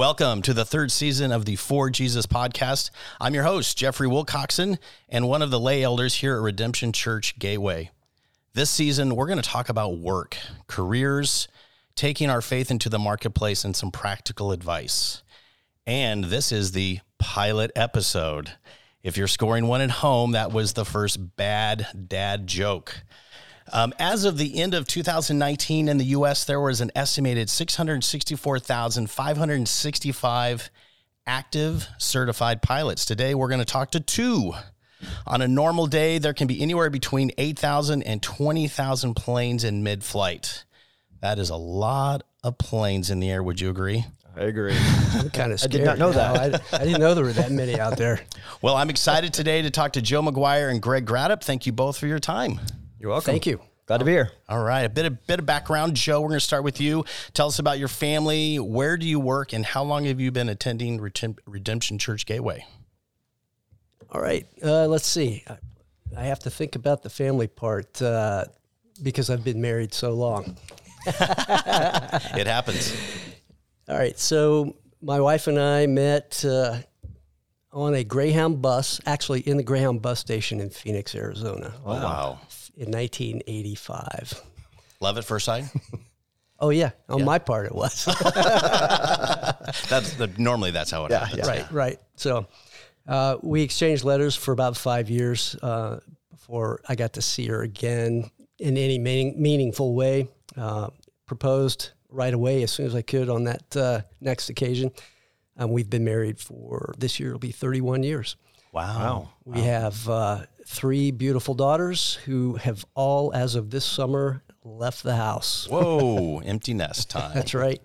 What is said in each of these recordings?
Welcome to the third season of the For Jesus podcast. I'm your host, Jeffrey Wilcoxon, and one of the lay elders here at Redemption Church Gateway. This season, we're going to talk about work, careers, taking our faith into the marketplace, and some practical advice. And this is the pilot episode. If you're scoring one at home, that was the first bad dad joke. Um, as of the end of 2019 in the US, there was an estimated 664,565 active certified pilots. Today, we're going to talk to two. On a normal day, there can be anywhere between 8,000 and 20,000 planes in mid flight. That is a lot of planes in the air. Would you agree? I agree. I'm kind of scared. I did not know that. No, I, I didn't know there were that many out there. Well, I'm excited today to talk to Joe McGuire and Greg Gradup. Thank you both for your time. You're welcome. Thank you. Glad to be here. All right, a bit of bit of background, Joe. We're going to start with you. Tell us about your family. Where do you work, and how long have you been attending Redemption Church Gateway? All right. Uh, let's see. I, I have to think about the family part uh, because I've been married so long. It happens. All right. So my wife and I met uh, on a Greyhound bus, actually in the Greyhound bus station in Phoenix, Arizona, Oh, wow. In 1985. Love at first sight. Oh yeah, on my part it was. That's the, normally that's how it happens. right, right. So uh, we exchanged letters for about five years uh, before I got to see her again in any meaning, meaningful way. Uh, proposed right away as soon as I could on that uh, next occasion. Um, we've been married for this year, it'll be 31 years. Wow. We have uh, three beautiful daughters who have all, as of this summer, left the house. Whoa, empty nest time. That's right.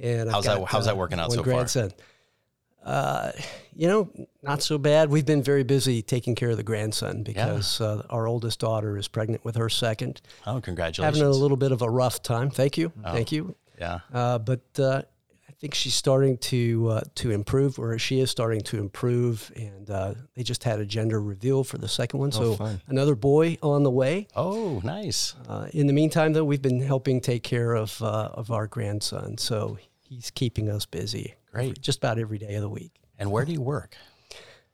And How's that- got, how's that working out so far? grandson. Uh, you know, not so bad. We've been very busy taking care of the grandson because uh, our oldest daughter is pregnant with her second. Oh, congratulations. Having a little bit of a rough time. Thank you, thank you. yeah. Uh, but uh, think she's starting to uh, to improve, or she is starting to improve. And uh, they just had a gender reveal for the second one, so fun. another boy on the way. Oh, nice. Uh, in the meantime, though, we've been helping take care of uh, of our grandson, so he's keeping us busy. Great. just about every day of the week. And where do you work?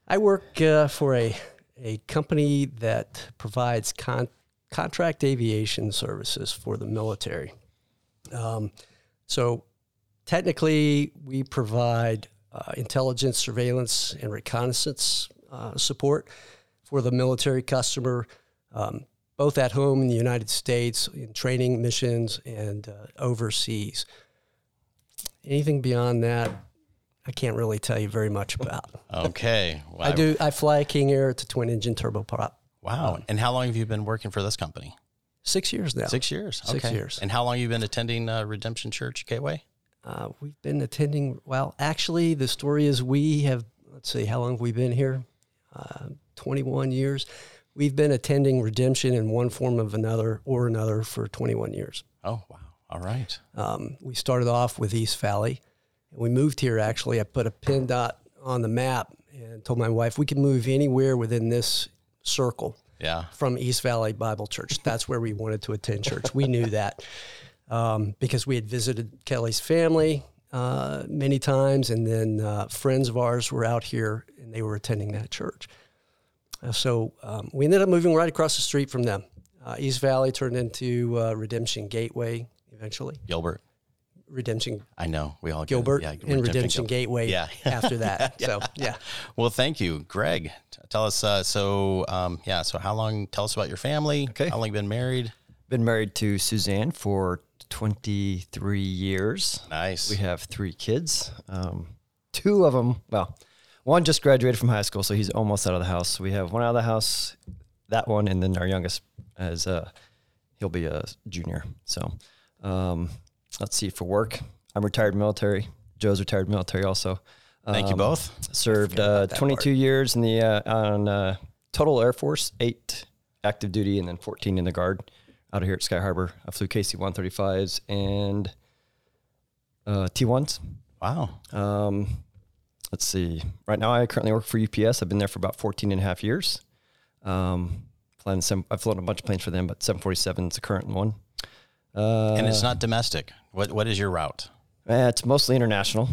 I work uh, for a a company that provides con- contract aviation services for the military. Um, so technically, we provide uh, intelligence, surveillance, and reconnaissance uh, support for the military customer, um, both at home in the United States, in training missions, and uh, overseas. Anything beyond that, I can't really tell you very much about. Okay. Well, I do. I fly a King Air. It's a twin engine turboprop. Wow. And how long have you been working for this company? Six years now. Six years. Six years. And how long have you been attending uh, Redemption Church Gateway? Uh, we've been attending. Well, actually, the story is we have. Let's see, how long have we been here? Uh, Twenty-one years. We've been attending Redemption in one form of another or another for 21 years. Oh, wow. All right. Um, we started off with East Valley. We moved here. Actually, I put a pin dot on the map and told my wife we can move anywhere within this circle. Yeah. from East Valley Bible Church. That's where we wanted to attend church. We knew that um, because we had visited Kelly's family uh, many times, and then uh, friends of ours were out here and they were attending that church. Uh, so um, we ended up moving right across the street from them. Uh, East Valley turned into uh, Redemption Gateway eventually. Gilbert. Redemption I know. We all get- Gilbert yeah, and Redemption Gil- Gateway Yeah. after that. So, yeah. Well, thank you, Greg. Tell us. Uh, so, um, yeah. So, how long? Tell us about your family. Okay. How long you been married? Been married to Suzanne for 23 years. Nice. We have three kids. Um, two of them, well, one just graduated from high school, so he's almost out of the house. We have one out of the house, that one, and then our youngest as uh, he'll be a junior. So, um, let's see for work. I'm retired military. Joe's retired military also. Thank you Um, both. Served uh, about that 22 years in the uh, on uh, total Air Force, eight active duty, and then 14 in the Guard. Out of here at Sky Harbor, I flew KC 135s and uh, T1s. Wow. Um, let's see. Right now, I currently work for UPS. I've been there for about 14 and a half years. Um, flying some, I've flown a bunch of planes for them, but 747 is the current one. Uh, and it's not domestic. What What is your route? eh, it's mostly international,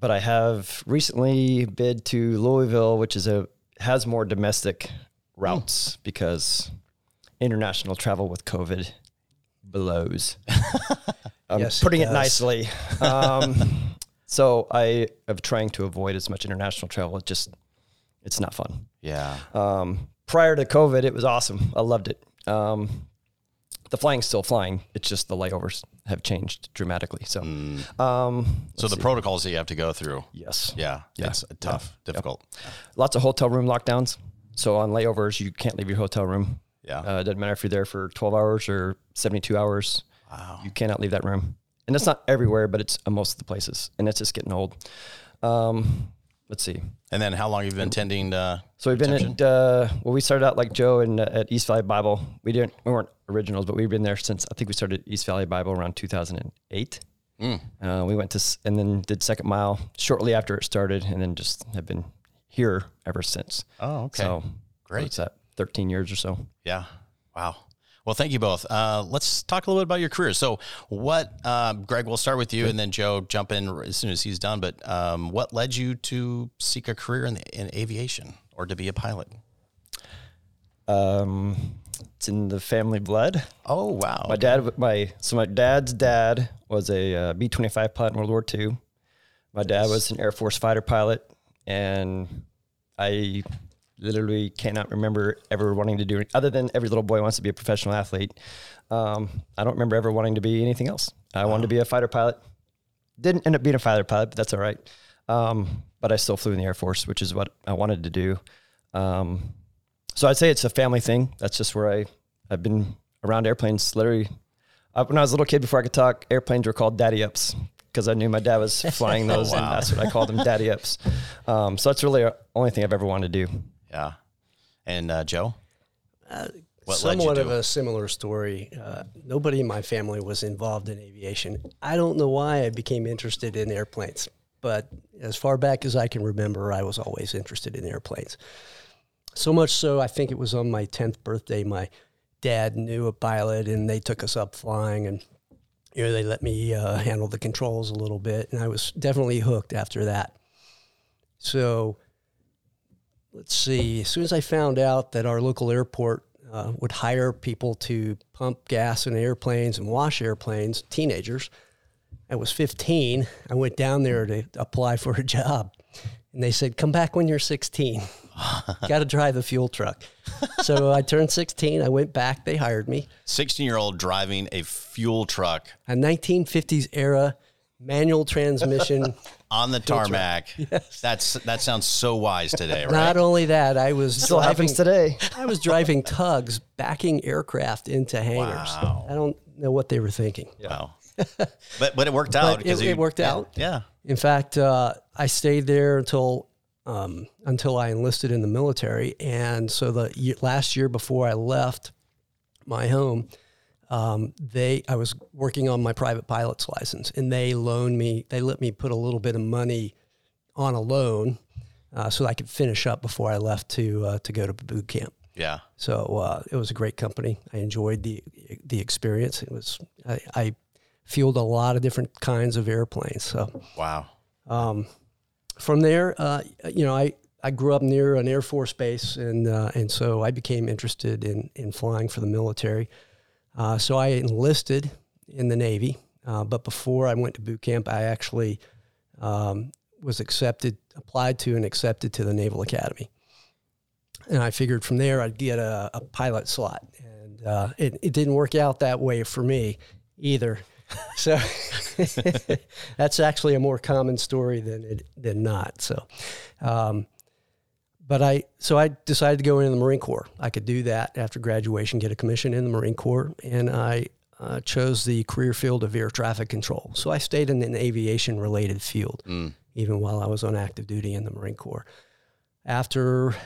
but I have recently bid to Louisville, which is a has more domestic routes because international travel with COVID blows. I'm Yes, putting it, does. nicely. Um, so I am trying to avoid as much international travel. It just it's not fun. Yeah. Um, prior to COVID, it was awesome. I loved it. Um, the flying's still flying. It's just the layovers have changed dramatically. So, Mm. um, So the protocols that you have to go through. yes, Yeah. Yeah. It's tough, difficult. lots of hotel room lockdowns. So on layovers, you can't leave your hotel room. Yeah. Uh, it doesn't matter if you're there for 12 hours or 72 hours. Wow. You cannot leave that room. And that's not everywhere, but it's uh, most of the places. And that's just getting old. Um, let's see. And then how long have you been attending? Uh, So we've been at uh, well, we started out like Joe and uh, at East Valley Bible. We didn't we weren't originals, but we've been there since I think we started East Valley Bible around 2008. mm, Uh, we went to s- and then did Second Mile shortly after it started, and then just have been here ever since. oh, okay. So Great. 13 years or so. Yeah. Wow. Well, thank you both. Uh, let's talk a little bit about your career. So, what, uh, Greg, we'll start with you and then Joe jump in as soon as he's done. But um, what led you to seek a career in, in aviation or to be a pilot? Um, it's in the family blood. Oh, wow. My dad, my so my dad's dad was a uh, B twenty five pilot in World War II. My dad was an Air Force fighter pilot, and I literally cannot remember ever wanting to do other than every little boy wants to be a professional athlete. Um, I don't remember ever wanting to be anything else. I wanted to be a fighter pilot. Didn't end up being a fighter pilot, but that's all right. Um, but I still flew in the Air Force, which is what I wanted to do. Um, so I'd say it's a family thing. That's just where I I've been around airplanes. Literally, uh, when I was a little kid, before I could talk, airplanes were called daddy ups because I knew my dad was flying those, and that's what I called them, daddy ups. Um, so that's really the only thing I've ever wanted to do. Yeah. And uh, Joe? what led you Somewhat of a similar story. Uh, nobody in my family was involved in aviation. I don't know why I became interested in airplanes, but as far back as I can remember, I was always interested in airplanes. So much so, I think it was on my 10th birthday, my dad knew a pilot and they took us up flying and you know, they let me uh, handle the controls a little bit. And I was definitely hooked after that. So let's see. As soon as I found out that our local airport uh, would hire people to pump gas in airplanes and wash airplanes, teenagers, I was 15. I went down there to apply for a job. And they said, come back when you're 16. Got to drive a fuel truck. so I turned 16. I went back. They hired me. 16 year old driving a fuel truck A 1950s era manual transmission. on the tarmac. Yes. That's That sounds so wise today, right? Not only that, I was Still driving, happens today. I was driving tugs backing aircraft into hangars. Wow. I don't know what they were thinking. Wow. but, but it worked out. But 'cause it- it worked out. Yeah. In fact, uh, I stayed there until um, until I enlisted in the military, and so the year, last year before I left my home, um, they I was working on my private pilot's license, and they loaned me. They let me put a little bit of money on a loan uh, so I could finish up before I left to uh, to go to boot camp. Yeah. So uh, it was a great company. I enjoyed the the experience. It was I, I fueled a lot of different kinds of airplanes. So Wow. um, from there, uh, you know, I, I grew up near an Air Force base, and uh, and so I became interested in in flying for the military. Uh, so I enlisted in the Navy, uh, but before I went to boot camp, I actually um, was accepted, applied to, and accepted to the Naval Academy. And I figured from there I'd get a, a pilot slot, and uh, it, it didn't work out that way for me either. So that's actually a more common story than it than not. So, um, but I so I decided to go into the Marine Corps. I could do that after graduation, get a commission in the Marine Corps, and I uh, chose the career field of air traffic control. So I stayed in an aviation related field Mm. even while I was on active duty in the Marine Corps. After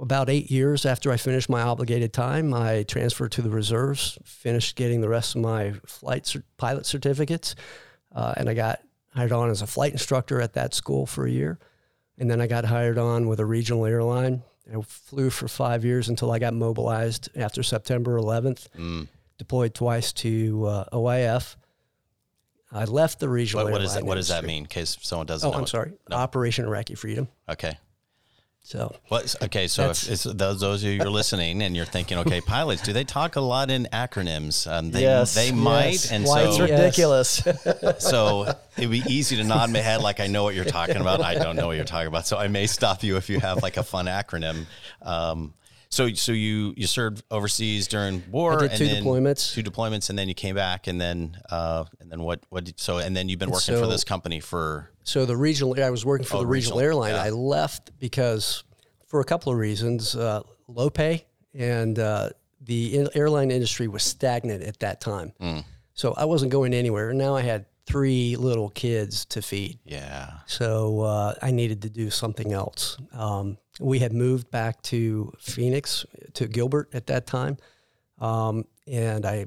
about eight years after I finished my obligated time, I transferred to the reserves, finished getting the rest of my flight cer- pilot certificates, uh, and I got hired on as a flight instructor at that school for a year. And then I got hired on with a regional airline. I flew for five years until I got mobilized after September 11th Mm. deployed twice to uh, OIF. I left the regional. What, what does that airline What does that mean? In case someone doesn't Oh, know. I'm it. sorry. Operation Iraqi Freedom. Okay. So What? Okay. So if it's those those of you you're listening and you're thinking, okay, pilots, do they talk a lot in acronyms? Um, they Yes, they yes. might, and Why it's so Yes. ridiculous. so it'd be easy to nod my head like I know what you're talking about. I don't know what you're talking about, so I may stop you if you have like a fun acronym. Um, so so you you served overseas during war. I did and two deployments. Two deployments, and then you came back, and then uh, and then what what? Did, so and then you've been working for this company for So the regional, I was working for Oh, the regional, regional, airline. yeah. I left because, for a couple of reasons, uh, low pay and uh, the in- airline industry was stagnant at that time. Mm. So I wasn't going anywhere. And now I had three little kids to feed. yeah So uh, I needed to do something else. Um, we had moved back to Phoenix to Gilbert at that time, um, and I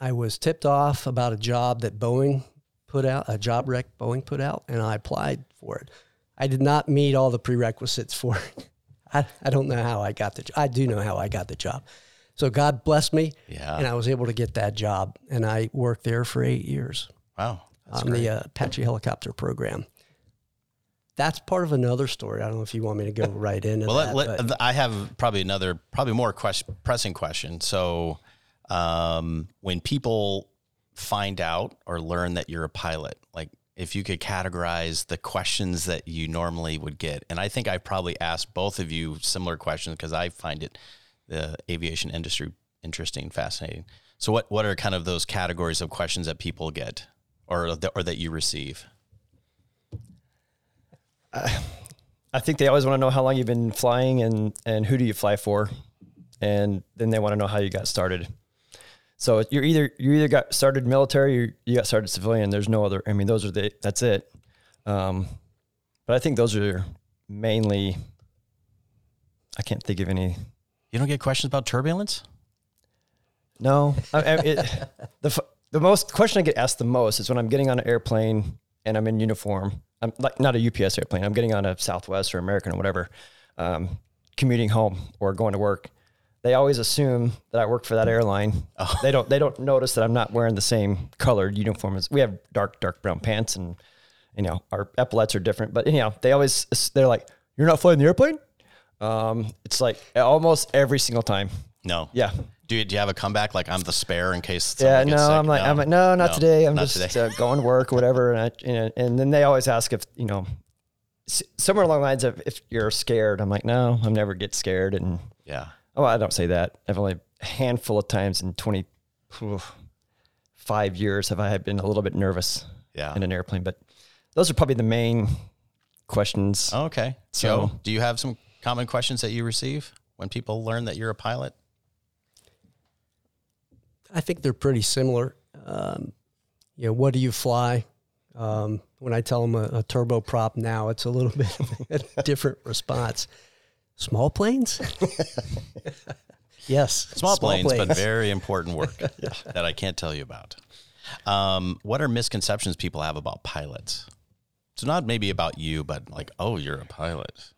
I was tipped off about a job that Boeing put out, a job rec Boeing put out, and I applied for it. I did not meet all the prerequisites for it. I, I don't know how I got the job. I do know how I got the job. So God blessed me, yeah and I was able to get that job, and I worked there for eight years wow that's on great. the uh, Apache helicopter program. That's part of another story. I don't know if you want me to go right into Well, that. let, I have probably another, probably more question, pressing question. So, um, when people find out or learn that you're a pilot, like if you could categorize the questions that you normally would get, and I think I probably asked both of you similar questions because I find it the aviation industry interesting, fascinating. So, what what are kind of those categories of questions that people get, or or that you receive? I think they always want to know how long you've been flying and and who do you fly for, and then they want to know how you got started. So you're either you either got started military or you got started civilian. There's no other. I mean, those are the that's it. Um, but I think those are mainly. I can't think of any. You don't get questions about turbulence. No, I, I, it, the the most question I get asked the most is when I'm getting on an airplane and I'm in uniform. I'm like not a UPS airplane. I'm getting on a Southwest or American or whatever, um, commuting home or going to work. They always assume that I work for that airline. They don't. They don't notice that I'm not wearing the same colored uniform as we have dark dark brown pants and you know our epaulets are different. But anyhow, they always they're like, "You're not flying the airplane." Um, it's like almost every single time. No. Yeah, Do you, do you have a comeback like I'm the spare in case? Yeah, no, gets sick? I'm like, I'm like, no, not today. I'm not just today. uh, going to work or whatever. And, I, you know, and then they always ask if, you know, somewhere along the lines of if you're scared. I'm like, no, I'm never get scared. And yeah. oh, I don't say that. I've only a handful of times in 25 years have I been a little bit nervous Yeah. in an airplane. But those are probably the main questions. Okay. So- Joe, do you have some common questions that you receive when people learn that you're a pilot? I think they're pretty similar. Um, you know, what do you fly? Um, when I tell them a, a turboprop now, it's a little bit of a different response. Small planes? yes. Small, planes, but very important work that I can't tell you about. Um, what are misconceptions people have about pilots? So not maybe about you, but like, oh, you're a pilot.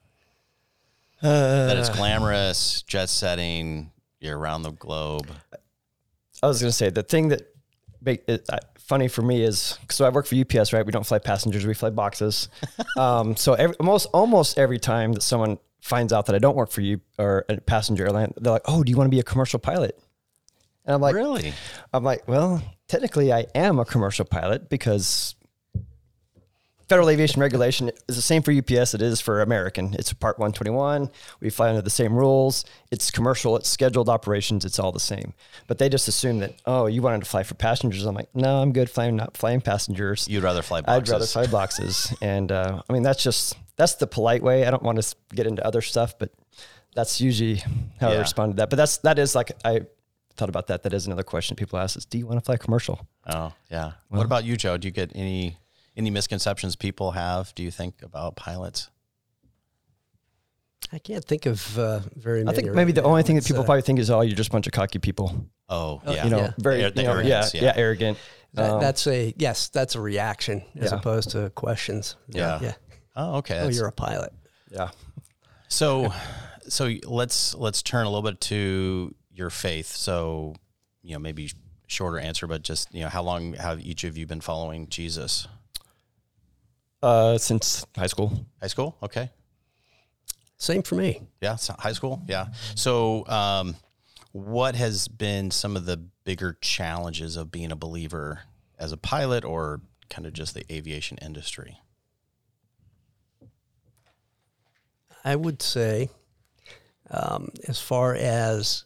that it's glamorous, jet setting, you're around the globe. I was going to say the thing that make it uh, funny for me is so I work for UPS, right? We don't fly passengers, we fly boxes. um, so every, almost almost every time that someone finds out that I don't work for you or a passenger airline, they're like, "Oh, do you want to be a commercial pilot?" And I'm like, really? I'm like, well, technically, I am a commercial pilot because federal aviation regulation is the same for UPS. It is for American. It's Part 121. We fly under the same rules. It's commercial. It's scheduled operations. It's all the same. But they just assume that oh, you wanted to fly for passengers. I'm like, no, I'm good flying, not flying passengers. You'd rather fly boxes. I'd rather fly boxes. and uh, I mean, that's just that's the polite way. I don't want to get into other stuff, but that's usually how I Yeah. respond to that. But that's that is like I thought about that. That is another question people ask: Is do you want to fly commercial? Oh, yeah. what about you, Joe? Do you get any any misconceptions people have? Do you think about pilots? I can't think of uh, very many. I think right maybe the now. only thing that people uh, probably think is, oh, you're just a bunch of cocky people. Oh, yeah. You know, Yeah. very The- the you know, yeah, yeah. yeah, arrogant. that, Um, that's a yes. That's a reaction as Yeah. opposed to questions. Yeah. Yeah. Oh, okay. Oh, you're a pilot. yeah. So, so let's let's turn a little bit to your faith. So, you know, maybe shorter answer, but just you know, how long have each of you been following Jesus? Uh, since high school. High school, okay. Same for me. Yeah, so high school. Yeah. So, um, what has been some of the bigger challenges of being a believer as a pilot, or kind of just the aviation industry? I would say, um, as far as,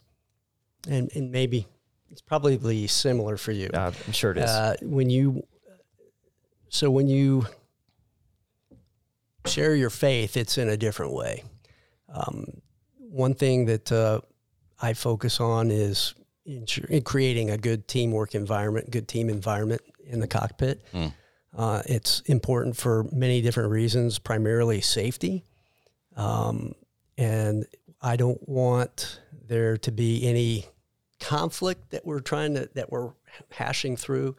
and, and maybe it's probably similar for you. Uh, I'm sure it is. Uh, when you, so when you share your faith, it's in a different way. Um, one thing that uh, I focus on is in, in, creating a good teamwork environment, good team environment in the cockpit. Mm. Uh, it's important for many different reasons, primarily safety. Um, and I don't want there to be any conflict that we're trying to, that we're hashing through.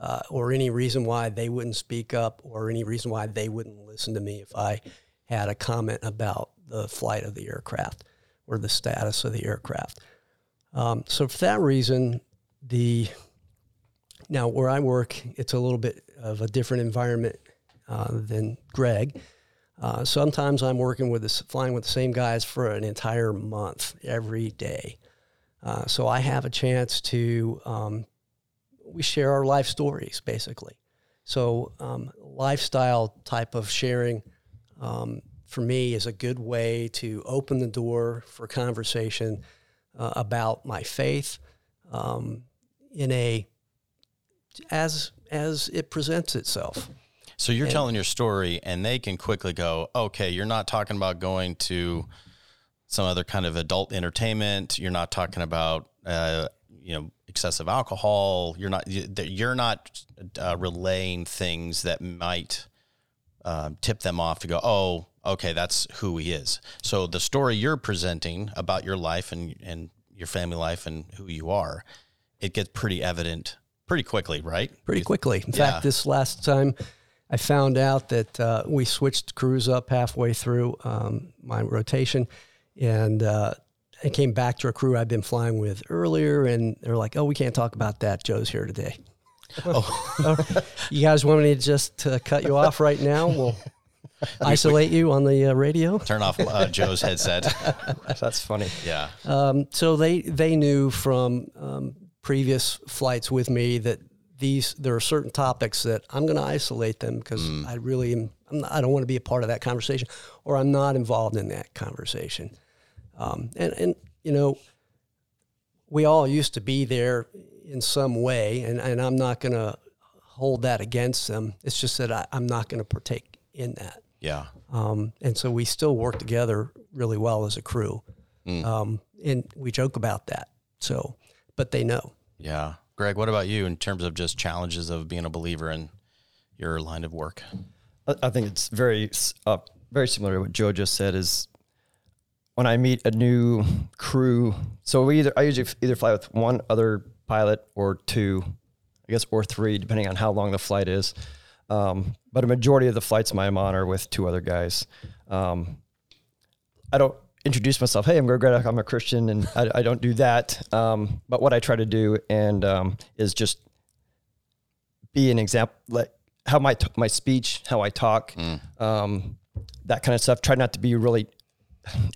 Uh, or any reason why they wouldn't speak up, or any reason why they wouldn't listen to me if I had a comment about the flight of the aircraft or the status of the aircraft. Um, so for that reason, the now where I work, it's a little bit of a different environment uh, than Greg. Uh, sometimes I'm working with this, flying with the same guys for an entire month every day. Uh, so I have a chance to um, we share our life stories basically. So um, lifestyle type of sharing um, for me is a good way to open the door for conversation uh, about my faith um, in a as as it presents itself. So you're and, telling your story, and they can quickly go, "Okay, you're not talking about going to some other kind of adult entertainment. You're not talking about, uh, you know, excessive alcohol. You're not you're not uh, relaying things that might uh, tip them off to go, oh, okay, that's who he is. So the story you're presenting about your life and and your family life and who you are, it gets pretty evident pretty quickly, right? Pretty quickly. In yeah. fact, this last time. I found out that uh, we switched crews up halfway through um, my rotation, and uh, I came back to a crew I'd been flying with earlier, and they're like, "Oh, we can't talk about that. Joe's here today." oh, you guys want me to just uh, cut you off right now? We'll isolate you on the uh, radio. Turn off uh, Joe's headset. That's funny. Yeah. Um, so they they knew from um, previous flights with me that these there are certain topics that I'm going to isolate them because mm. I really am. Not, I don't want to be a part of that conversation, or I'm not involved in that conversation. Um, and, and, you know, we all used to be there in some way, and, and I'm not going to hold that against them. It's just that I, am not going to partake in that. Yeah. Um, and so we still work together really well as a crew. Mm. Um, and we joke about that. So, but they know. Yeah. Greg, what about you in terms of just challenges of being a believer in your line of work? I think it's very, uh, very similar to what Joe just said. Is when I meet a new crew, so we either I usually either fly with one other pilot or two, I guess, or three, depending on how long the flight is. Um, but a majority of the flights I'm on are with two other guys. Um, I don't introduce myself. Hey, I'm Greg Reddock. I'm a Christian, and I, I don't do that. Um, but what I try to do and um, is just be an example, like how my t- my speech, how I talk, mm. um, that kind of stuff. Try not to be really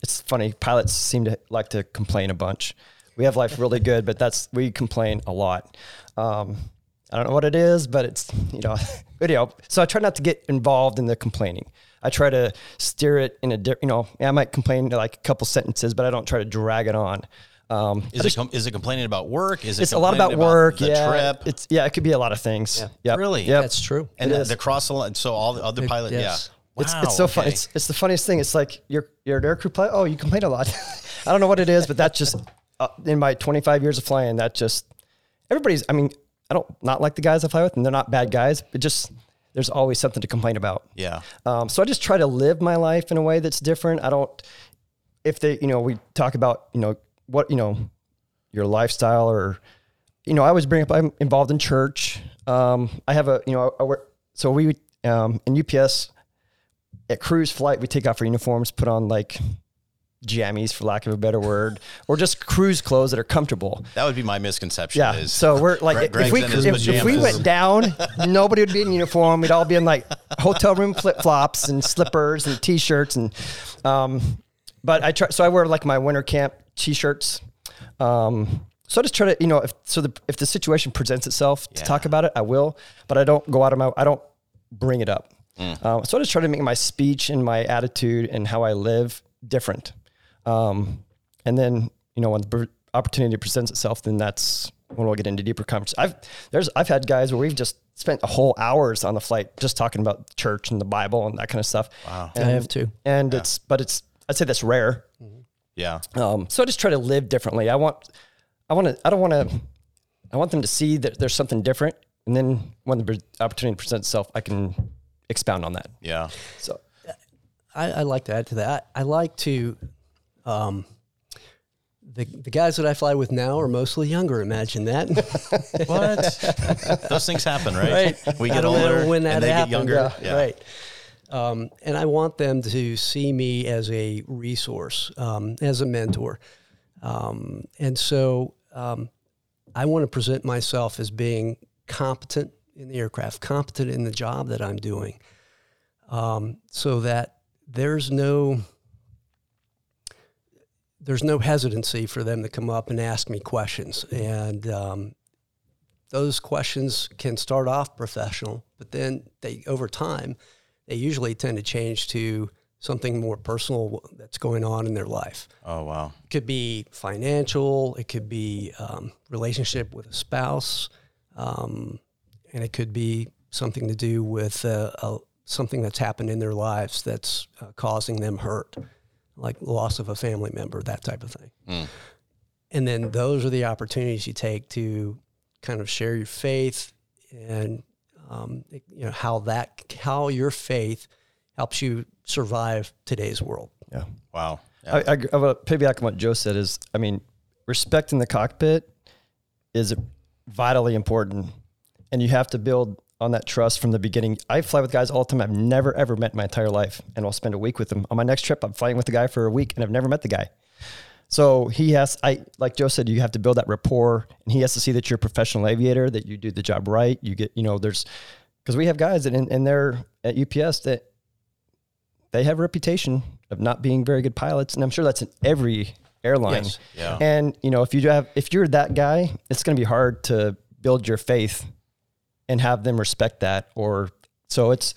it's funny. Pilots seem to like to complain a bunch. We have life really good, but that's we complain a lot. Um, I don't know what it is, but it's you know, but, you know. So I try not to get involved in the complaining. I try to steer it in a different. You know, I might complain to like a couple sentences, but I don't try to drag it on. Um, is it com- is it complaining about work? Is it it's a lot about, about work? The yeah, trip? It's yeah, it could be a lot of things. Yeah, yep. really. Yeah, that's true. And the, the, cross line. So all the other pilots. Yes. Yeah. Wow, it's it's so okay. fun. It's it's the funniest thing. It's like you're you're an aircrew pilot. Oh, you complain a lot. I don't know what it is, but that's just uh, in my 25 years of flying. That just everybody's. I mean, I don't not like the guys I fly with, and they're not bad guys, but just there's always something to complain about. Yeah. Um, so I just try to live my life in a way that's different. I don't. If they, you know, we talk about, you know, what you know, your lifestyle or, you know, I always bring up I'm involved in church. Um, I have a, you know, I work, so we um, in UPS at cruise flight, we take off our uniforms, put on like jammies, for lack of a better word, or just cruise clothes that are comfortable. That would be my misconception. Yeah. So we're like, Greg- if we if, if we went down, nobody would be in uniform. We'd all be in like hotel room flip flops and slippers and t-shirts and, um, but I try. So I wear like my winter camp t-shirts. Um, so I just try to, you know, if so, the if the situation presents itself to talk about it, I will. But I don't go out of my. I don't bring it up. Mm. Uh, so I just try to make my speech and my attitude and how I live different. Um, and then you know when the pr- opportunity presents itself, then that's when we'll get into deeper conversations. I've there's I've had guys where we've just spent a whole hours on the flight just talking about church and the Bible and that kind of stuff. Wow, I have too. And it's but it's I'd say that's rare. yeah. Um, so I just try to live differently. I want, I want to, I don't want to, I want them to see that there's something different. And then when the opportunity presents itself, I can expound on that. Yeah. So I, I like to add to that. I like to, um, the, the guys that I fly with now are mostly younger. Imagine that. What? Those things happen, right? right. We get older when that and they happened. get younger. Yeah, Right. Um, and I want them to see me as a resource, um, as a mentor. Um, and so um, I want to present myself as being competent in the aircraft, competent in the job that I'm doing, um, so that there's no there's no hesitancy for them to come up and ask me questions. And um, those questions can start off professional, but then they over time they usually tend to change to something more personal that's going on in their life. Oh wow. It could be financial, it could be um, relationship with a spouse, um, and it could be something to do with uh, a, something that's happened in their lives that's uh, causing them hurt, like loss of a family member, that type of thing. Mm. And then those are the opportunities you take to kind of share your faith and um, you know how that how your faith helps you survive today's world. yeah, Wow. Yeah. I, I, I want to piggyback on what Joe said is, I mean, respect in the cockpit is vitally important and you have to build on that trust from the beginning. I fly with guys all the time I've never ever met in my entire life, and I'll spend a week with them. On my next trip, I'm flying with the guy for a week, and I've never met the guy. So he has, I like Joe said, you have to build that rapport, and he has to see that you're a professional aviator, that you do the job right. You get, you know, there's because we have guys that in, in there at UPS that they have a reputation of not being very good pilots, and I'm sure that's in every airline. Yes. Yeah. And you know, if you have, if you're that guy, it's going to be hard to build your faith and have them respect that. Or so it's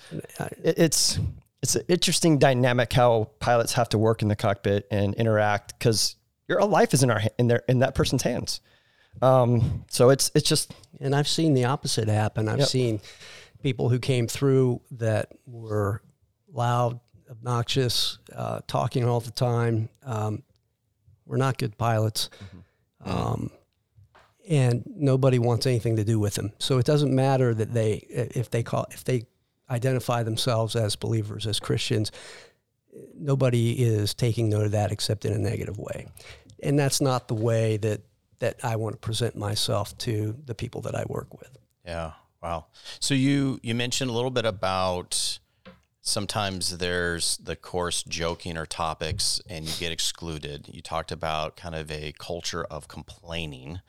it's it's an interesting dynamic how pilots have to work in the cockpit and interact because your life is in our in their in that person's hands. Um, so it's it's just And I've seen the opposite happen. I've Yep. seen people who came through that were loud, obnoxious, uh, talking all the time. Um, were not good pilots. Um, and nobody wants anything to do with them. So it doesn't matter that they, if they call, if they identify themselves as believers, as Christians, nobody is taking note of that except in a negative way. And that's not the way that, that I want to present myself to the people that I work with. Yeah. Wow. So you you mentioned a little bit about sometimes there's the coarse joking or topics and you get excluded. You talked about kind of a culture of complaining.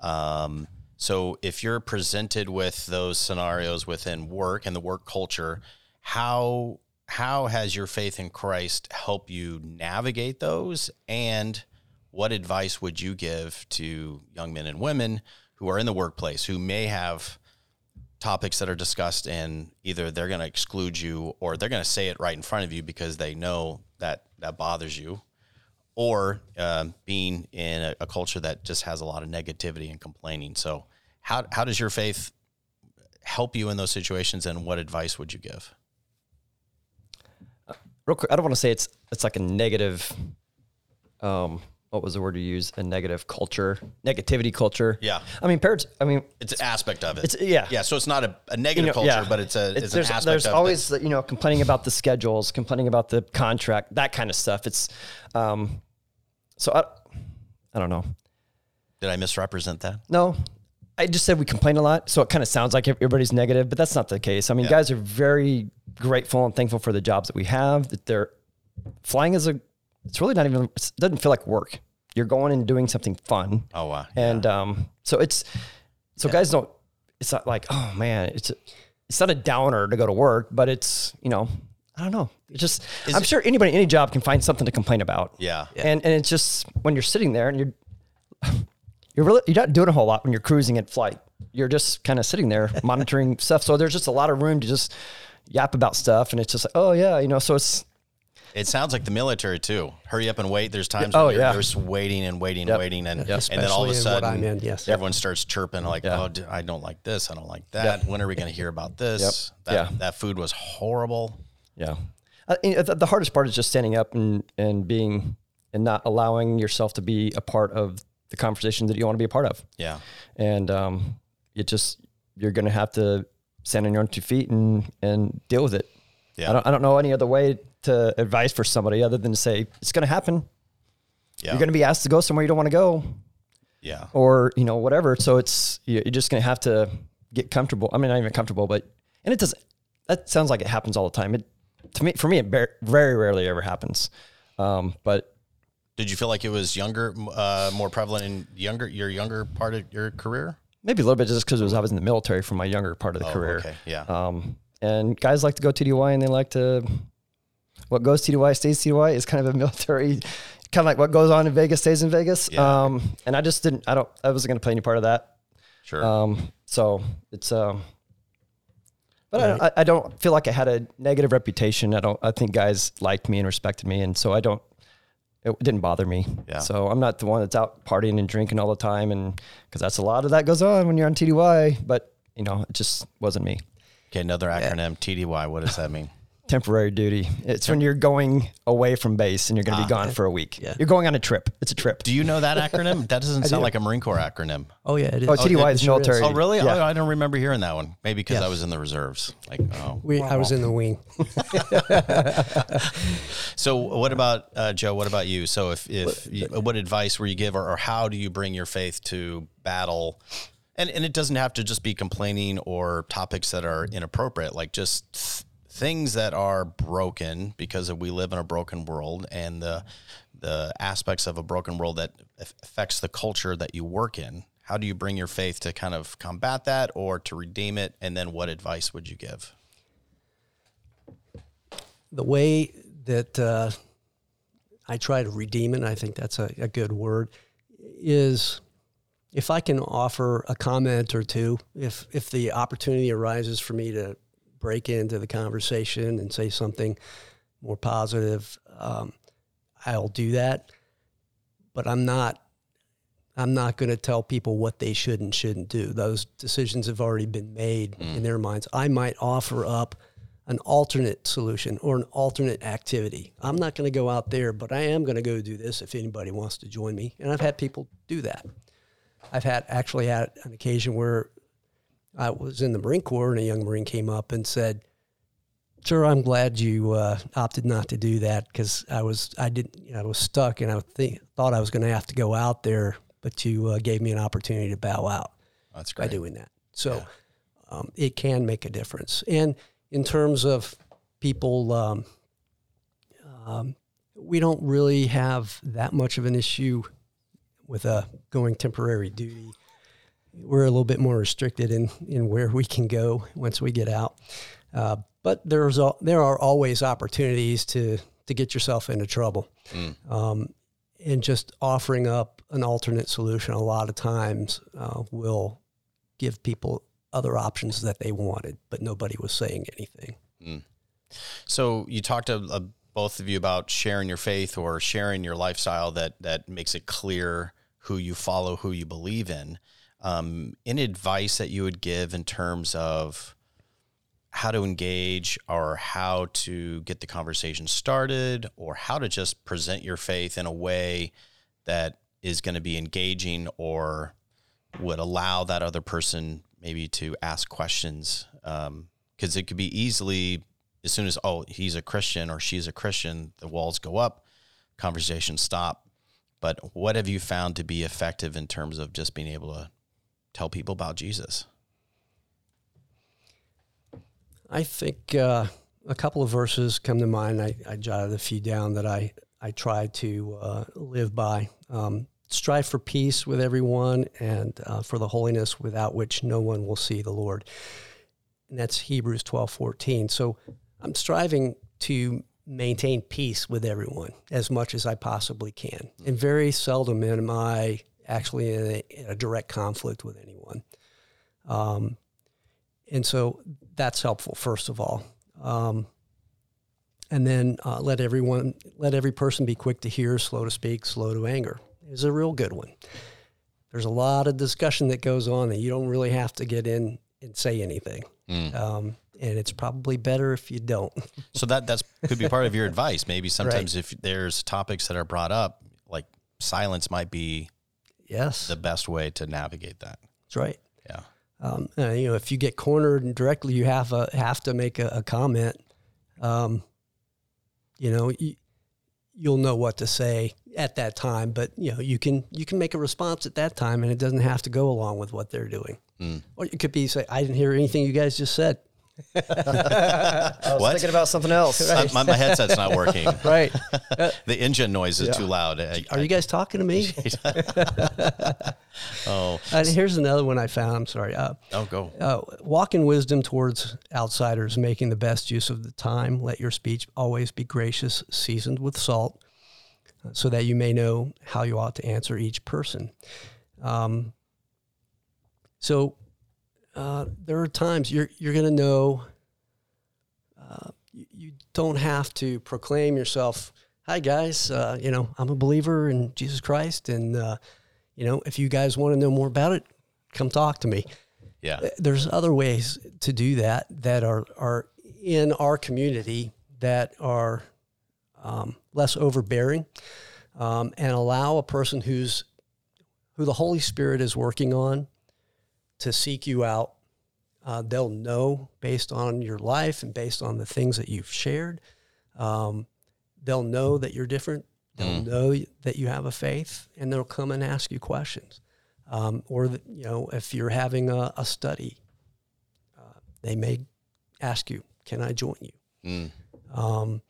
Um, so if you're presented with those scenarios within work and the work culture, how how has your faith in Christ helped you navigate those? And what advice would you give to young men and women who are in the workplace who may have topics that are discussed and either they're going to exclude you or they're going to say it right in front of you because they know that that bothers you or um, being in a, a culture that just has a lot of negativity and complaining so how, how does your faith help you in those situations and what advice would you give real quick. I don't want to say it's it's like a negative. Um, what was the word you use? A negative culture, negativity culture. Yeah. I mean, parents. I mean, it's an aspect of it It's- yeah. yeah so it's not a, a you negative know, culture yeah. but it's a it's, there's, an aspect there's of always you know complaining about the schedules, complaining about the contract, that kind of stuff. It's um, so I, I don't know. did i misrepresent that No, I just said we complain a lot, so it kind of sounds like everybody's negative, but that's not the case. I mean, Yeah. guys are very grateful and thankful for the jobs that we have. That they're flying is a it's really not even it doesn't feel like work. You're going and doing something fun. Oh wow. And um, so it's so guys don't. It's not like oh man, it's a, it's not a downer to go to work, but it's you know I don't know. It's just Is I'm it- sure anybody any job can find something to complain about. yeah. And and it's just when you're sitting there and you're you're really you're not doing a whole lot when you're cruising at flight. You're just kind of sitting there monitoring stuff. So there's just a lot of room to just yap about stuff, and it's just like oh yeah, you know. So it's It sounds like the military too. Hurry up and wait. There's times Oh, when you're, yeah. just waiting and waiting and Yep. waiting, and Yep. and then all of a Especially in what sudden, I'm in, yes. everyone starts chirping like, Yeah. "Oh, I don't like this. I don't like that. When are we going to hear about this? Yep. That Yeah. that food was horrible." Yeah. Uh, the, the hardest part is just standing up and, and being and not allowing yourself to be a part of the conversation that you want to be a part of. Yeah. And um, it just you're going to have to stand on your own two feet and and deal with it. Yeah. I don't I don't know any other way to advise for somebody other than to say it's going to happen. Yeah. You're going to be asked to go somewhere you don't want to go yeah. or you know whatever. So it's you- you're just going to have to get comfortable. I mean, not even comfortable, but and it does. That sounds like it happens all the time. It to me, for me, it bar- very rarely ever happens. Um, but Did you feel like it was younger, uh, more prevalent in younger your younger part of your career? maybe a little bit just because was, I was in the military for my younger part of the Oh, career. okay, yeah. Um, and guys like to go TDY and they like to what goes TDY stays TDY is kind of a military. Kind of like what goes on in Vegas stays in Vegas. Yeah. Um, and I just didn't. I don't. I wasn't going to play any part of that. Sure. Um, so it's um, but I, don't, I, I don't feel like I had a negative reputation. I don't. I think guys liked me and respected me, and so I don't. It didn't bother me. Yeah. So I'm not the one that's out partying and drinking all the time, and because that's a lot of that goes on when you're on TDY. But you know, it just wasn't me. okay, another acronym, TDY. What does that mean? Temporary duty. It's when you're going away from base and you're going to be gone for a week. Yeah. You're going on a trip. It's a trip. Do you know that acronym? That doesn't sound do. like a Marine Corps acronym. Oh yeah, it is. Oh, TDY it is sure military. Oh, really? Yeah. Oh, I don't remember hearing that one. Maybe because Yeah. I was in the reserves. Like, oh. We, I was in the wing. So, what about uh, Joe? What about you? So, if if you, what advice were you give, or, or how do you bring your faith to battle? And and it doesn't have to just be complaining or topics that are inappropriate, like just th- things that are broken because we live in a broken world, and the the aspects of a broken world that affects the culture that you work in. How do you bring your faith to kind of combat that or to redeem it? And then, what advice would you give? the way that uh, I try to redeem it, I think that's a, a good word, is if I can offer a comment or two, if if the opportunity arises for me to break into the conversation and say something more positive, um, I'll do that. But I'm not. I'm not going to tell people what they should and shouldn't do. Those decisions have already been made in their minds. I might offer up an alternate solution or an alternate activity. I'm not going to go out there, but I am going to go do this if anybody wants to join me. And I've had people do that. I've had actually had an occasion where I was in the Marine Corps and a young Marine came up and said, "Sir, I'm glad you uh, opted not to do that because I was I didn't you know, I was stuck and I think, thought I was going to have to go out there, but you uh, gave me an opportunity to bow out." That's great. by doing that. So um, it can make a difference. And in terms of people, um, um, we don't really have that much of an issue with uh, going temporary duty. We're a little bit more restricted in, in where we can go once we get out. Uh, but there's al- there are always opportunities to to get yourself into trouble. Um, and just offering up an alternate solution a lot of times uh, will give people other options that they wanted, but nobody was saying anything. So you talked to uh, both of you about sharing your faith or sharing your lifestyle that that makes it clear who you follow, who you believe in. Um, any advice that you would give in terms of how to engage or how to get the conversation started or how to just present your faith in a way that is going to be engaging or would allow that other person maybe to ask questions? Because it could be easily as soon as oh he's a christian or she's a christian the walls go up conversations stop. But what have you found to be effective in terms of just being able to tell people about jesus I think uh, a couple of verses come to mind. I, I jotted a few down that I, I try to uh, live by. Um, strive for peace with everyone and uh, for the holiness without which no one will see the Lord. And that's Hebrews 12 14. So I'm striving to maintain peace with everyone as much as I possibly can. And very seldom am I actually in a, in a direct conflict with anyone. Um, and so that's helpful, first of all. Um, and then uh, let everyone, let every person be quick to hear, slow to speak, slow to anger is a real good one. There's a lot of discussion that goes on that you don't really have to get in and say anything. Mm. Um, and it's probably better if you don't. so that that's could be part of your advice. Maybe sometimes right. if there's topics that are brought up, like silence might be yes the best way to navigate that. That's right. Yeah. Um, uh, you know, if you get cornered and directly, you have a, have to make a, a comment. Um, you know, you, you'll know what to say at that time. But you know, you can you can make a response at that time, and it doesn't have to go along with what they're doing. Mm. Or it could be say, "I didn't hear anything you guys just said." I was what? thinking about something else. Right. My, my, headset's not working. right. the engine noise is yeah. too loud. I, Are I, you guys talking to me? oh. And here's another one I found. I'm sorry. Uh, oh, go. Uh, walk in wisdom towards outsiders, making the best use of the time. Let your speech always be gracious, seasoned with salt, uh, so that you may know how you ought to answer each person. Um, so uh, there are times you're you're going to know. Uh, you, you, don't have to proclaim yourself. Hi guys, uh, you know I'm a believer in Jesus Christ, and uh, you know if you guys want to know more about it, come talk to me. Yeah, there's other ways to do that that are are in our community that are um, less overbearing um, and allow a person who's who the Holy Spirit is working on to seek you out. Uh, they'll know based on your life and based on the things that you've shared. Um, they'll know that you're different. They'll mm. know that you have a faith, and they'll come and ask you questions. Um, or the, you know, if you're having a, a study, uh, they may ask you, "Can I join you?" Mm. Um,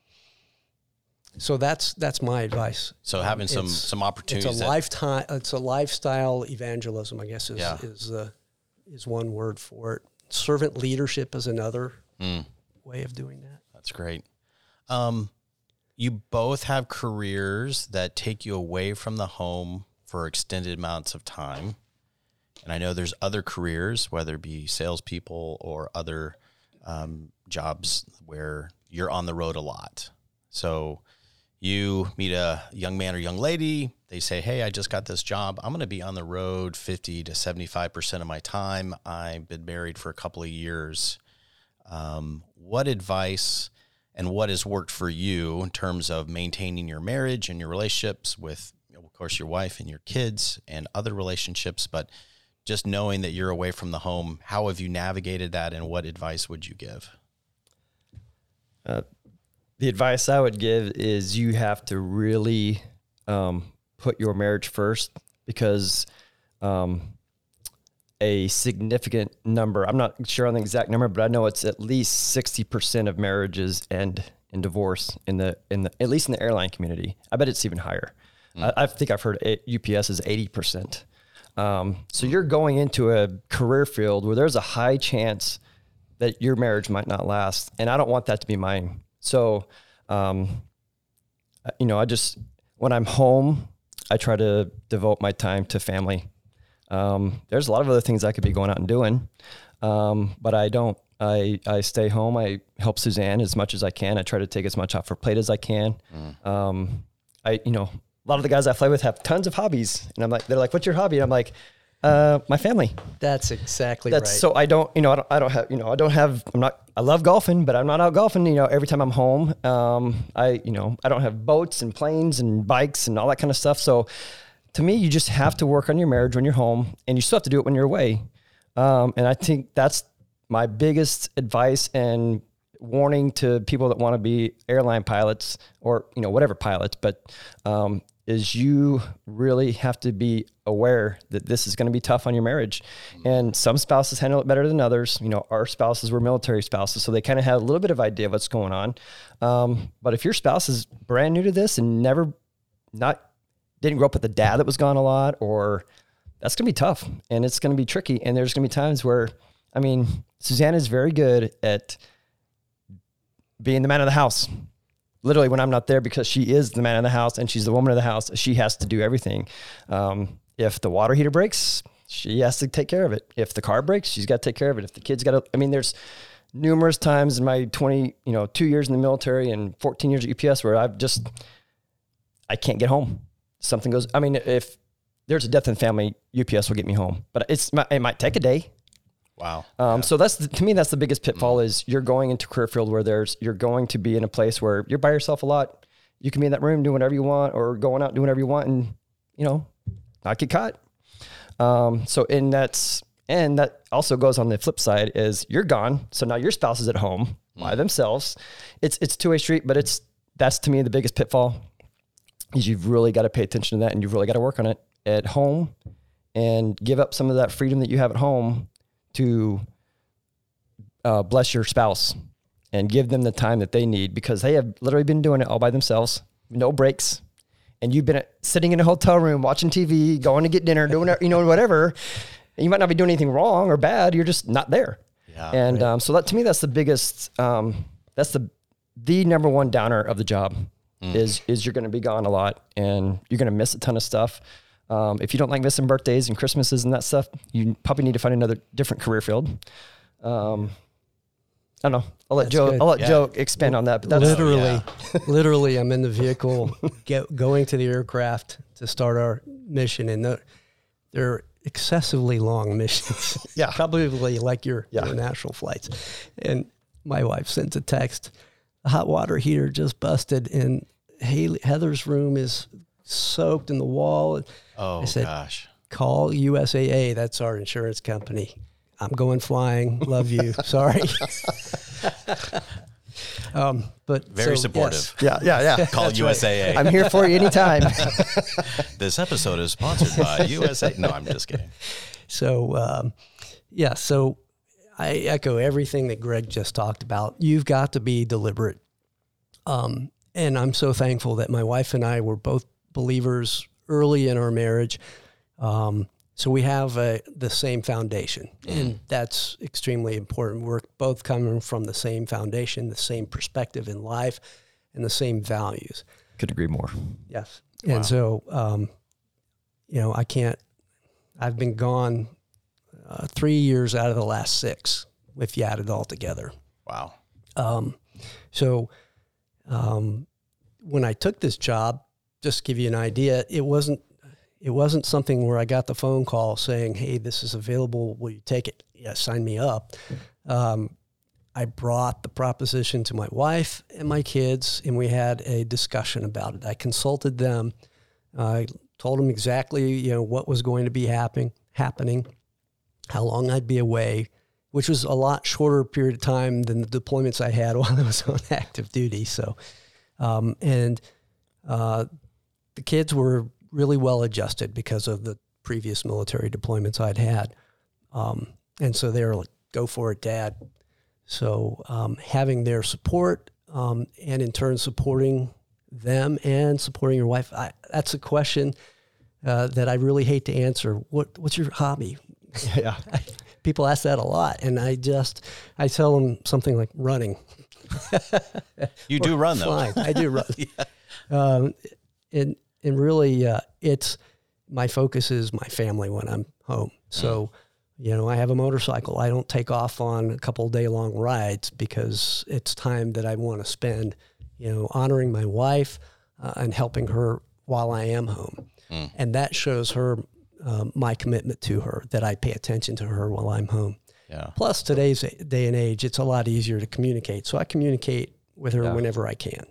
so that's that's my advice. So having some it's, some opportunities. It's a lifetime. It's a lifestyle evangelism. I guess is yeah. is the is one word for it. Servant leadership is another mm. way of doing that. That's great. Um, you both have careers that take you away from the home for extended amounts of time. And I know there's other careers, whether it be salespeople or other um, jobs where you're on the road a lot. So you meet a young man or young lady, they say, Hey, I just got this job. I'm going to be on the road 50 to 75% of my time. I've been married for a couple of years. Um, what advice and what has worked for you in terms of maintaining your marriage and your relationships with, of course, your wife and your kids and other relationships, but just knowing that you're away from the home, how have you navigated that and what advice would you give? Uh, the advice I would give is you have to really um, put your marriage first because um, a significant number, I'm not sure on the exact number, but I know it's at least 60% of marriages end in divorce in the, in the, at least in the airline community. I bet it's even higher. Mm. I, I, think I've heard UPS is 80%. Um, so you're going into a career field where there's a high chance that your marriage might not last. And I don't want that to be mine. So, um, you know, I just, when I'm home, I try to devote my time to family. Um, there's a lot of other things I could be going out and doing, um, but I don't. I, I stay home. I help Suzanne as much as I can. I try to take as much off her plate as I can. Mm. Um, I, you know, a lot of the guys I fly with have tons of hobbies, and I'm like, they're like, "What's your hobby?" And I'm like, uh, my family. That's exactly That's right. so I don't, you know, I don't, I don't have, you know, I don't have, I'm not, I love golfing, but I'm not out golfing, you know, every time I'm home. Um, I, you know, I don't have boats and planes and bikes and all that kind of stuff. So to me, you just have to work on your marriage when you're home and you still have to do it when you're away. Um, and I think that's my biggest advice and warning to people that want to be airline pilots or, you know, whatever pilots, but, um, is you really have to be aware that this is going to be tough on your marriage. And some spouses handle it better than others. You know, our spouses were military spouses, so they kind of had a little bit of idea of what's going on. Um, but if your spouse is brand new to this and never, not, didn't grow up with a dad that was gone a lot, or that's going to be tough and it's going to be tricky. And there's going to be times where, I mean, Susanna is very good at being the man of the house literally when I'm not there because she is the man of the house and she's the woman of the house. She has to do everything. Um, if the water heater breaks, she has to take care of it. If the car breaks, she's got to take care of it. If the kids got to, I mean, there's numerous times in my 20, you know, two years in the military and 14 years at UPS where I've just, I can't get home. Something goes, I mean, if there's a death in the family, UPS will get me home, but it's, it might take a day. Wow. Um, So that's the, to me that's the biggest pitfall is you're going into career field where there's you're going to be in a place where you're by yourself a lot. You can be in that room doing whatever you want or going out doing whatever you want and you know not get caught. Um, so and that's and that also goes on the flip side is you're gone. So now your spouse is at home by themselves. It's it's two way street, but it's that's to me the biggest pitfall is you've really got to pay attention to that and you've really got to work on it at home and give up some of that freedom that you have at home to uh, bless your spouse and give them the time that they need because they have literally been doing it all by themselves, no breaks. And you've been sitting in a hotel room watching TV, going to get dinner, doing you know whatever. And you might not be doing anything wrong or bad. You're just not there. Yeah, and um, so that to me, that's the biggest. Um, that's the the number one downer of the job is is you're going to be gone a lot and you're going to miss a ton of stuff. Um, if you don't like missing birthdays and Christmases and that stuff, you probably need to find another different career field. Um, I don't know. I'll let That's Joe. good. I'll let Yeah. Joe expand on that. But that's literally, literally, I'm in the vehicle get, going to the aircraft to start our mission, and they're, they're excessively long missions. Yeah. probably like your Yeah. international flights. And my wife sends a text: "The hot water heater just busted, and Haley, Heather's room is soaked in the wall." Oh I said- gosh. Call USAA. That's our insurance company. I'm going flying. Love you. Sorry. um, but Very so, supportive. yes. yeah, yeah, yeah. Call USAA. I'm here for you anytime. this episode is sponsored by USAA. No, I'm just kidding. So, um, yeah, so I echo everything that Greg just talked about. You've got to be deliberate. Um, and I'm so thankful that my wife and I were both believers early in our marriage. Um, so we have uh the same foundation, and that's extremely important. We're both coming from the same foundation, the same perspective in life, and the same values. Could agree more. Yes. Wow. And so, um, you know, I can't, I've been gone uh, three years out of the last six, if you add it all together. Wow. Um, so, um, when I took this job, just give you an idea, it wasn't, it wasn't something where I got the phone call saying, "Hey, this is available. Will you take it? Yeah, sign me up." Um, I brought the proposition to my wife and my kids, and we had a discussion about it. I consulted them. I told them exactly, you know, what was going to be happening, happening, how long I'd be away, which was a lot shorter period of time than the deployments I had while I was on active duty. So, um, and uh, the kids were really well adjusted because of the previous military deployments I'd had. Um, and so they were like, go for it, dad. So um, having their support um, and in turn supporting them and supporting your wife, I, that's a question uh, that I really hate to answer. What, what's your hobby? Yeah. People ask that a lot. And I just, I tell them something like running. You do run though. I do run. um, and and really, uh, it's my focus is my family when I'm home. So, you know, I have a motorcycle. I don't take off on a couple day long rides because it's time that I want to spend, you know, honoring my wife uh, and helping her while I am home. And that shows her um, my commitment to her that I pay attention to her while I'm home. Yeah. Plus, today's day and age, it's a lot easier to communicate. So I communicate with her Yeah. whenever I can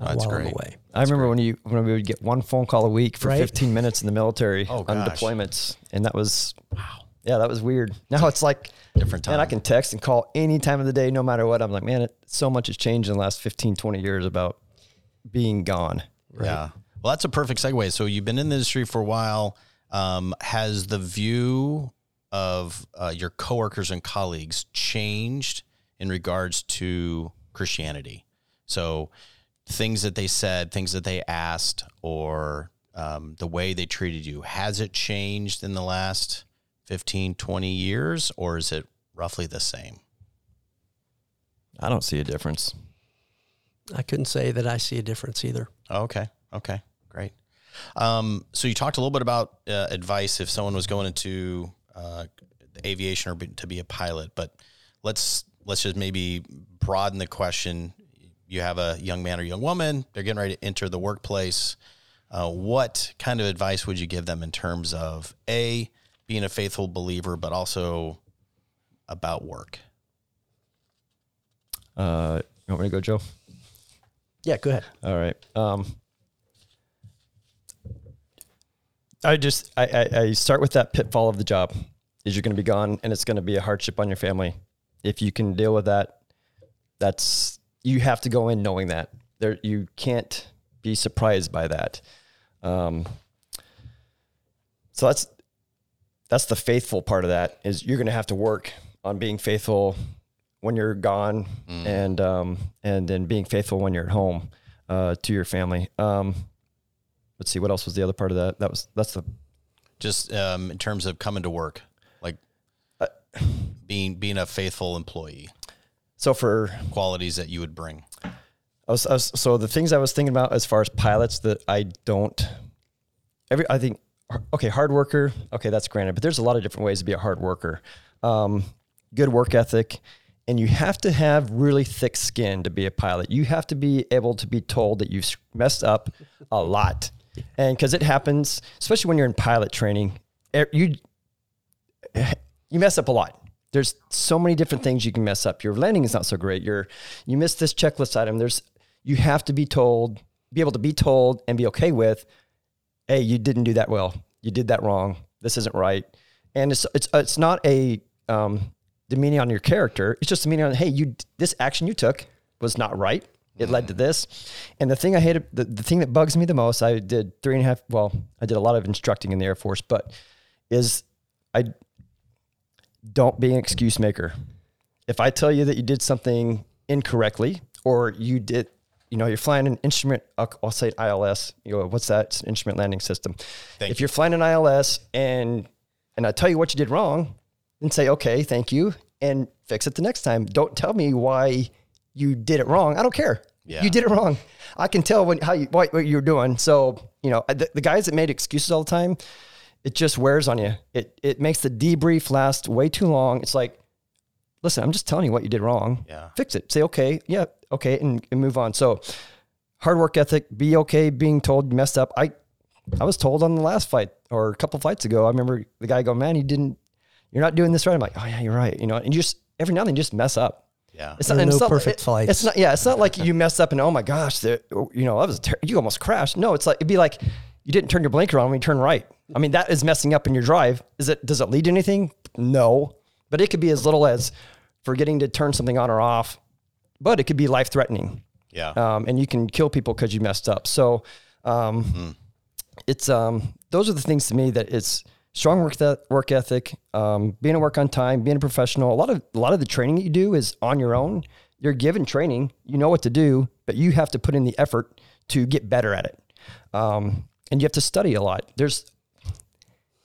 uh, That's while I'm away. I remember when you when we would get one phone call a week for Right. 15 minutes in the military Oh, on deployments, and that was wow. Yeah, that was weird. Now it's like Different time. And I can text and call any time of the day, no matter what. I'm like, man, it, so much has changed in the last 15, 20 years about being gone. Yeah. Well, that's a perfect segue. So you've been in the industry for a while. Um, has the view of uh, your coworkers and colleagues changed in regards to Christianity? So things that they said, things that they asked, or um, the way they treated you, has it changed in the last 15, 20 years, or is it roughly the same? I don't see a difference. I couldn't say that I see a difference either. Oh, okay. Okay. Great. Um, so you talked a little bit about uh, advice if someone was going into uh, aviation or be, to be a pilot, but let's let's just maybe broaden the question. You have a young man or young woman; they're getting ready to enter the workplace. Uh, what kind of advice would you give them in terms of a being a faithful believer, but also about work? Uh, you want me to go, Joe? Yeah, go ahead. All right. Um, I just I, I, I start with that pitfall of the job is you're going to be gone and it's going to be a hardship on your family. If you can deal with that, that's you have to go in knowing that there you can't be surprised by that. Um, so that's that's the faithful part of that is you're going to have to work on being faithful when you're gone and um, and then being faithful when you're at home uh, to your family. Um, let's see what else was the other part of that. That was that's the Just um, in terms of coming to work, like being being a faithful employee, so for qualities that you would bring. I was, I was so the things I was thinking about as far as pilots that I don't every I think okay hard worker okay that's granted but there's a lot of different ways to be a hard worker. Um, good work ethic and you have to have really thick skin to be a pilot. You have to be able to be told that you've messed up a lot. And because it happens especially when you're in pilot training you you mess up a lot there's so many different things you can mess up. Your landing is not so great. You're you missed this checklist item. There's you have to be told be able to be told and be okay with hey you didn't do that well. You did that wrong. This isn't right. And it's it's it's not a um, demeaning on your character. It's just demeaning on hey you this action you took was not right. It led to this. And the thing i hated the, the thing that bugs me the most i did three and a half well i did a lot of instructing in the air force but is i don't be an excuse maker if I tell you that you did something incorrectly or you did, you know, you're flying an instrument, I'll, say ILS, you know, what's that? It's an instrument landing system. Thank if you're flying an ILS and, and I tell you what you did wrong, then say, okay, thank you, and fix it the next time. Don't tell me why you did it wrong. I don't care. Yeah. You did it wrong. I can tell when how you what, what you're doing. So you know the, the guys that made excuses all the time, it just wears on you. It it makes the debrief last way too long. It's like, listen, I'm just telling you what you did wrong. Yeah. Fix it. Say okay, yeah, okay, and, and move on. So hard work ethic. Be okay being told you messed up. I I was told on the last fight or a couple flights ago. I remember the guy go, man, you didn't. You're not doing this right. I'm like, oh yeah, you're right. You know, and you just every now and then you just mess up. Yeah. It's There are and no it's not, perfect it- flights. It's not. Yeah, it's not like you mess up and oh my gosh, the, you know that was ter- you almost crashed. No, it's like it'd be like you didn't turn your blinker on when you turn right. I mean that is messing up in your drive. Is it? Does it lead to anything? No, but it could be as little as forgetting to turn something on or off. But it could be life threatening, Yeah. um, and you can kill people because you messed up. So um, it's um, those are the things to me that it's strong work that work ethic, um, being at work on time, being a professional. A lot of a lot of the training that you do is on your own. You're given training, you know what to do, but you have to put in the effort to get better at it, um, and you have to study a lot. There's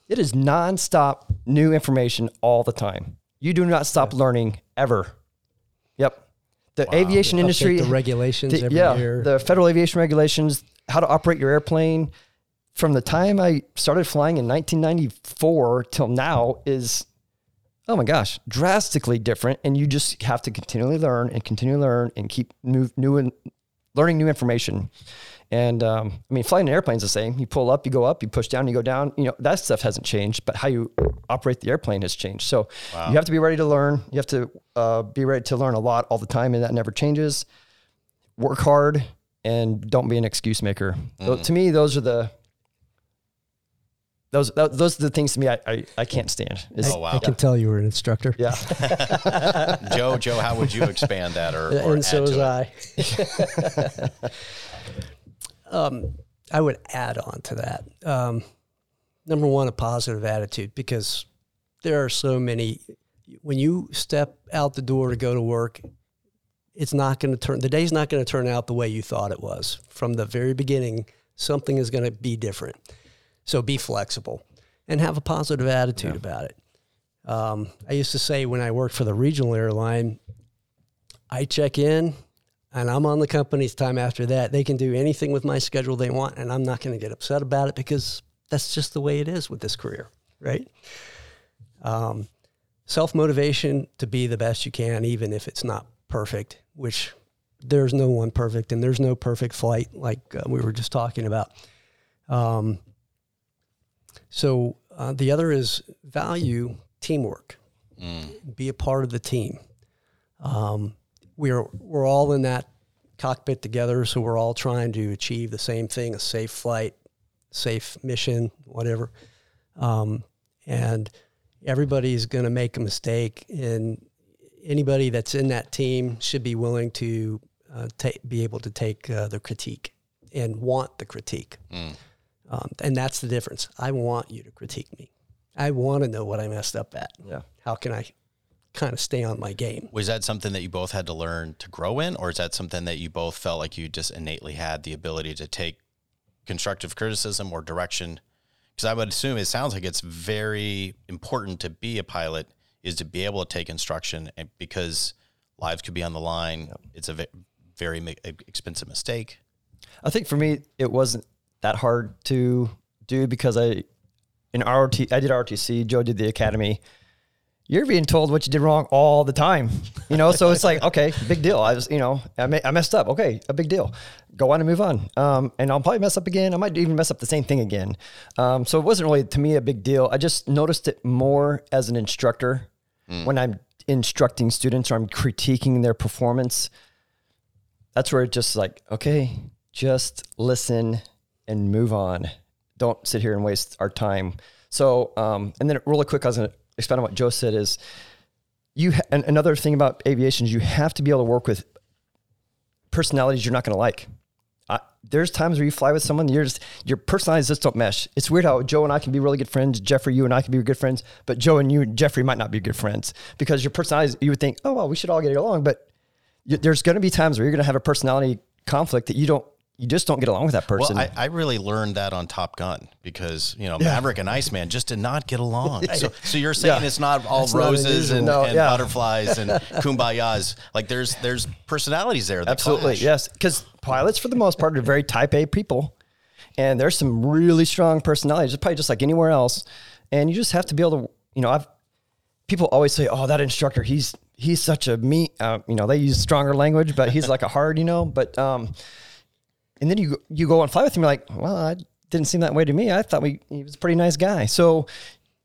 it is nonstop new information all the time. You do not stop learning ever. Yep. The aviation Update industry, the regulations the- every yeah, year. the federal aviation regulations, how to operate your airplane. From the time I started flying in 1994 till now is, oh my gosh, drastically different. And you just have to continually learn and continually learn and keep new, new and learning new information. And um, I mean, flying an airplane is the same. You pull up, you go up, you push down, you go down. You know that stuff hasn't changed, but how you operate the airplane has changed. So you have to be ready to learn. You have to uh, be ready to learn a lot all the time, and that never changes work hard and don't be an excuse maker. Tho- To me, those are the those tho- those are the things to me I I, I can't stand. Is- Oh, wow. I can tell you were an instructor. Yeah, Joe, Joe, how would you expand that or, or and so add was it? I. um, I would add on to that. Um, number one, a positive attitude because there are so many. When you step out the door to go to work, it's not going to turn. The day's not going to turn out the way you thought it was from the very beginning. Something is going to be different. So be flexible and have a positive attitude yeah. about it. Um, I used to say when I worked for the regional airline, I check in and I'm on the company's time after that. They can do anything with my schedule they want, and I'm not going to get upset about it because that's just the way it is with this career, right? Um, Self motivation to be the best you can, even if it's not perfect, which there's no one perfect and there's no perfect flight like uh, we were just talking about. Um, so uh, the other is value teamwork, mm. be a part of the team. Um, we're we're all in that cockpit together, so we're all trying to achieve the same thing: a safe flight, safe mission, whatever. Um, and everybody's going to make a mistake, and anybody that's in that team should be willing to uh, ta- be able to take uh, the critique and want the critique. Mm. Um, and that's the difference. I want you to critique me. I want to know what I messed up at. Yeah. How can I kind of stay on my game? Was that something that you both had to learn to grow in, or is that something that you both felt like you just innately had the ability to take constructive criticism or direction? Because I would assume it sounds like it's very important to be a pilot is to be able to take instruction and because lives could be on the line. Yep. It's a very expensive mistake. I think for me, it wasn't that hard to do because I in ROT, I did ROTC, Joe did the academy. You're being told what you did wrong all the time, you know. So it's like, okay, big deal. I was, you know, I, I messed up. Okay, a big deal. Go on and move on. Um, and I'll probably mess up again. I might even mess up the same thing again. Um, so it wasn't really to me a big deal. I just noticed it more as an instructor mm. when I'm instructing students or I'm critiquing their performance. That's where it just like, okay, just listen and move on don't sit here and waste our time. So, um, and then really quick, I was going to expand on what Joe said is you, ha- another thing about aviation is you have to be able to work with personalities you're not going to like. Uh, there's times where you fly with someone, you're just, your personalities just don't mesh. It's weird how Joe and I can be really good friends. Jeffrey, you and I can be good friends, but Joe and you and Jeffrey might not be good friends because your personalities, you would think, oh, well, we should all get along. But you, there's going to be times where you're going to have a personality conflict that you don't you just don't get along with that person. Well, I, I really learned that on Top Gun because you know yeah. Maverick and Iceman just did not get along. so, so you're saying yeah. it's not all That's roses not and, no, and yeah. butterflies and kumbayas. Like there's there's personalities there. Absolutely, clash. yes. Because pilots, for the most part, are very Type A people, and there's some really strong personalities. It's probably just like anywhere else, and you just have to be able to. You know, I've people always say, "Oh, that instructor, he's he's such a me." Uh, you know, they use stronger language, but he's like a hard. You know, but um and then you you go and fly with him. You're like, well, I didn't seem that way to me. I thought we he was a pretty nice guy. So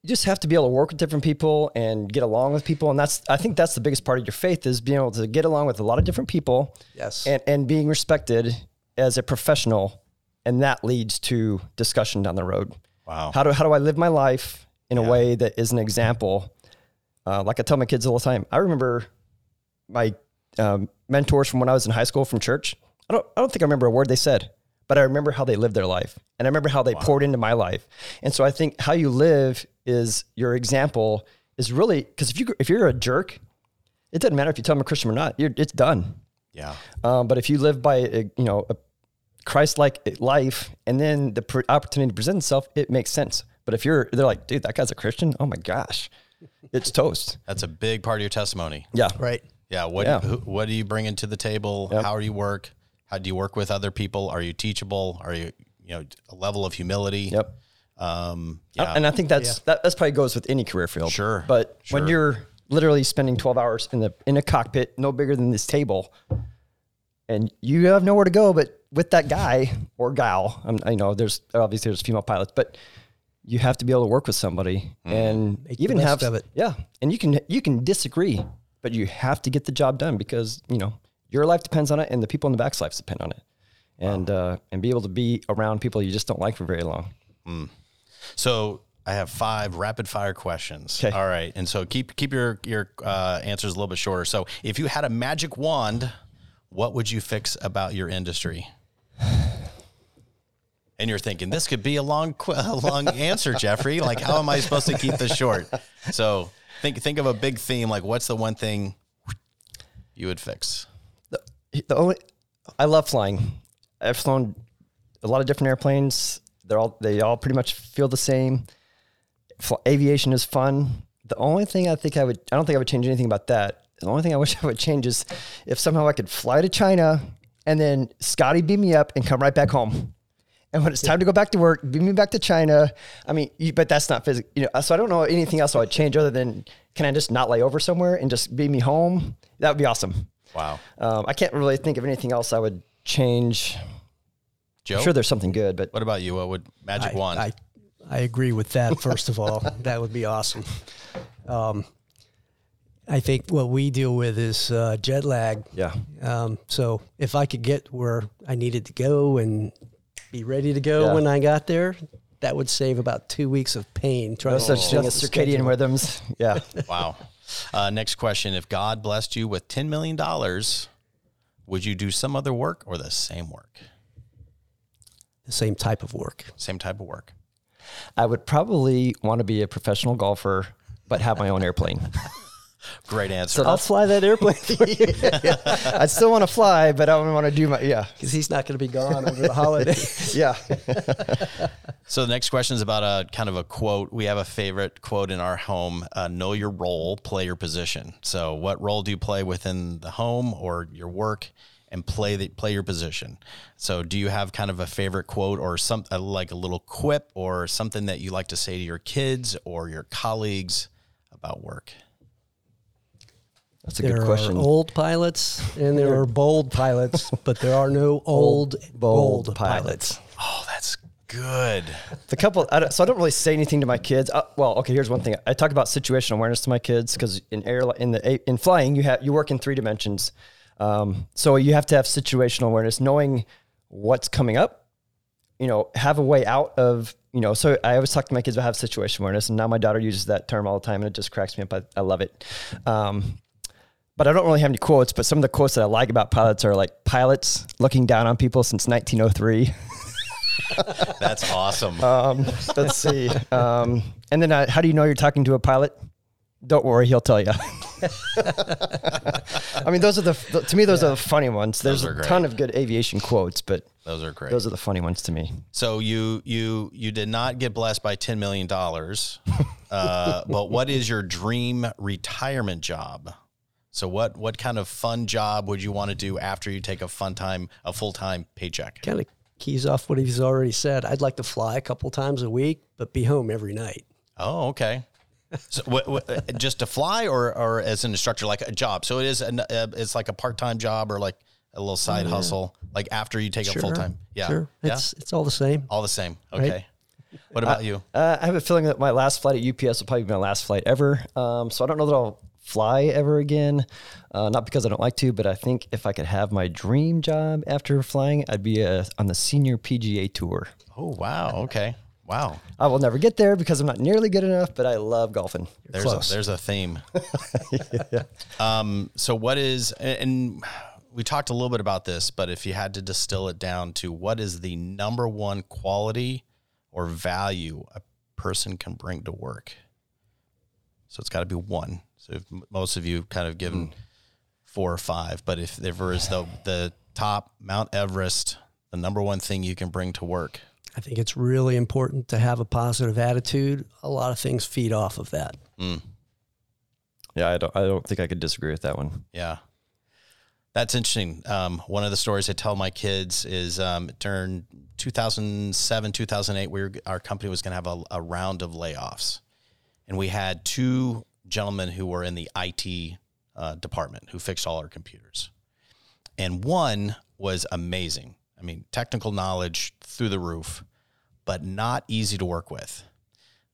you just have to be able to work with different people and get along with people. And that's I think that's the biggest part of your faith is being able to get along with a lot of different people. Yes. And and being respected as a professional, and that leads to discussion down the road. Wow. How do how do I live my life in yeah. a way that is an example? Uh, like I tell my kids all the time. I remember my um, mentors from when I was in high school from church I don't, I don't think I remember a word they said, but I remember how they lived their life. And I remember how they wow. poured into my life. And so I think how you live is your example is really, because if, you, if you're a jerk, it doesn't matter if you tell them a Christian or not, it's done. Yeah. Um, but if you live by, a, you know, a Christ-like life and then the pr- opportunity presents itself, it makes sense. But if you're, they're like, dude, that guy's a Christian. Oh my gosh, it's toast. That's a big part of your testimony. Yeah. Right. Yeah. What, yeah. Who, what do you bring into the table? Yep. How do you work? How do you work with other people? Are you teachable? Are you, you know, a level of humility? Yep. Um, yeah. And I think that's, yeah. that, that's probably goes with any career field. Sure. But sure. when you're literally spending 12 hours in the, in a cockpit, no bigger than this table, and you have nowhere to go, but with that guy or gal, I'm, I know there's obviously there's female pilots, but you have to be able to work with somebody mm. and Make even have, it. yeah. And you can, you can disagree, but you have to get the job done because, you know, your life depends on it, and the people in the back's lives depend on it. And wow. uh, and be able to be around people you just don't like for very long. Mm. So I have five rapid fire questions. Okay. All right, and so keep keep your your uh, answers a little bit shorter. So if you had a magic wand, what would you fix about your industry? And you're thinking this could be a long, a long answer, Jeffrey. Like, how am I supposed to keep this short? So think think of a big theme. Like, what's the one thing you would fix? The only I love flying. I've flown a lot of different airplanes. They're all they all pretty much feel the same. Fl- aviation is fun. The only thing I think I would I don't think I would change anything about that. The only thing I wish I would change is if somehow I could fly to China and then Scotty beam me up and come right back home. And when it's time to go back to work, beam me back to China. I mean, you, but that's not physical. You know, so I don't know anything else I would change other than can I just not lay over somewhere and just beam me home? That would be awesome. Wow, Um, I can't really think of anything else I would change. Joe. I'm sure there's something good, but what about you? What would magic I, wand? I, I agree with that. First of all, that would be awesome. Um, I think what we deal with is uh, jet lag. yeah, Um, so if I could get where I needed to go and be ready to go Yeah. when I got there, that would save about two weeks of pain. Trying no to such thing as adjust circadian rhythms. Yeah, wow. Uh, next question: If God blessed you with ten million dollars, would you do some other work or the same work? The same type of work. Same type of work. I would probably want to be a professional golfer, but have my own airplane. Great answer. I'll fly that airplane I'd still want to fly, but I don't want to do my yeah, because he's not going to be gone over the holidays. yeah. So the next question is about a kind of a quote. We have a favorite quote in our home: uh, "Know your role, play your position." So, what role do you play within the home or your work, and play the play your position? So, do you have kind of a favorite quote or some uh, like a little quip or something that you like to say to your kids or your colleagues about work? That's a there good question. are old pilots and there are bold pilots, but there are no old, bold bold, pilots. pilots. Oh, that's good. The couple, I don't, so I don't really say anything to my kids. Uh, well, okay, here's one thing. I talk about situational awareness to my kids because in air, in the in flying, you have you work in three dimensions. Um, so you have to have situational awareness, knowing what's coming up. You know, have a way out of. You know, so I always talk to my kids about have situation awareness, and now my daughter uses that term all the time, and it just cracks me up. I, I love it. Um, but I don't really have any quotes. But some of the quotes that I like about pilots are like pilots looking down on people since 1903. That's awesome. Um, let's see. Um, and then, uh, how do you know you're talking to a pilot? Don't worry, he'll tell you. I mean, those are the to me those are the funny ones. There's a great. ton of good aviation quotes, but Those are great. those are the funny ones to me. So you you you did not get blessed by ten million dollars, uh, but what is your dream retirement job? So what what kind of fun job would you want to do after you take a fun time a full time paycheck? Kind of keys off what he's already said. I'd like to fly a couple times a week, but be home every night. Oh, okay. So what, what, just to fly or or as an instructor like a job? So it is an, uh, it's like a part time job or like a little side hustle like after you take a full time. Yeah, Sure. yeah, It's, it's all the same. all the same. Okay. What about you? Uh, I have a feeling that my last flight at UPS will probably be my last flight ever. Um, so I don't know that I'll fly ever again. Uh, not because I don't like to, but I think if I could have my dream job after flying, I'd be uh on the senior PGA tour. Oh wow. Okay. Wow. I will never get there because I'm not nearly good enough, but I love golfing. There's close. a, there's a theme. Um, so what is and we talked a little bit about this, but if you had to distill it down to what is the number one quality or value a person can bring to work? So it's got to be one. So if most of you kind of given four or five, but if there is the the top Mount Everest, the number one thing you can bring to work. I think it's really important to have a positive attitude. A lot of things feed off of that. Yeah, I don't. I don't think I could disagree with that one. Yeah. That's interesting. Um, one of the stories I tell my kids is um, during 2007, 2008, we were, our company was going to have a, a round of layoffs. And we had two gentlemen who were in the IT uh, department who fixed all our computers. And one was amazing. I mean, technical knowledge through the roof, but not easy to work with.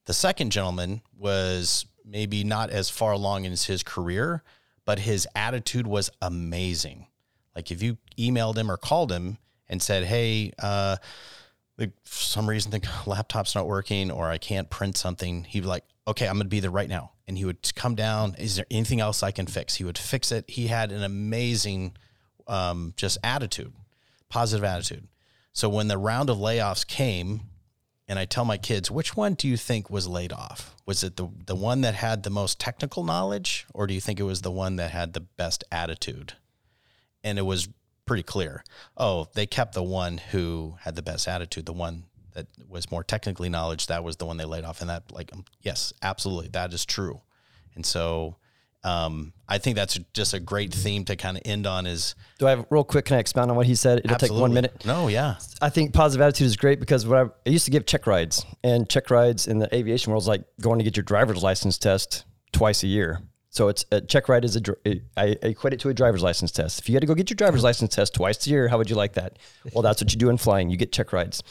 The second gentleman was maybe not as far along in his career, but his attitude was amazing. Like if you emailed him or called him and said, "Hey, uh, for some reason the laptop's not working or I can't print something," he'd be like, "Okay, I'm going to be there right now." And he would come down. Is there anything else I can fix? He would fix it. He had an amazing, um, just attitude, positive attitude. So when the round of layoffs came, and I tell my kids, which one do you think was laid off? Was it the the one that had the most technical knowledge, or do you think it was the one that had the best attitude? And it was pretty clear. Oh, they kept the one who had the best attitude, the one that was more technically knowledge. That was the one they laid off, and that like um, yes, absolutely, that is true. And so um, I think that's just a great theme to kind of end on. Is Do I have real quick? Can I expound on what he said? It'll take one minute. No, yeah, I think positive attitude is great because what I, I used to give check rides, and check rides in the aviation world is like going to get your driver's license test twice a year. So it's a check ride is a I equate it to a driver's license test. If you had to go get your driver's license test twice a year, how would you like that? Well, that's what you do in flying. You get check rides.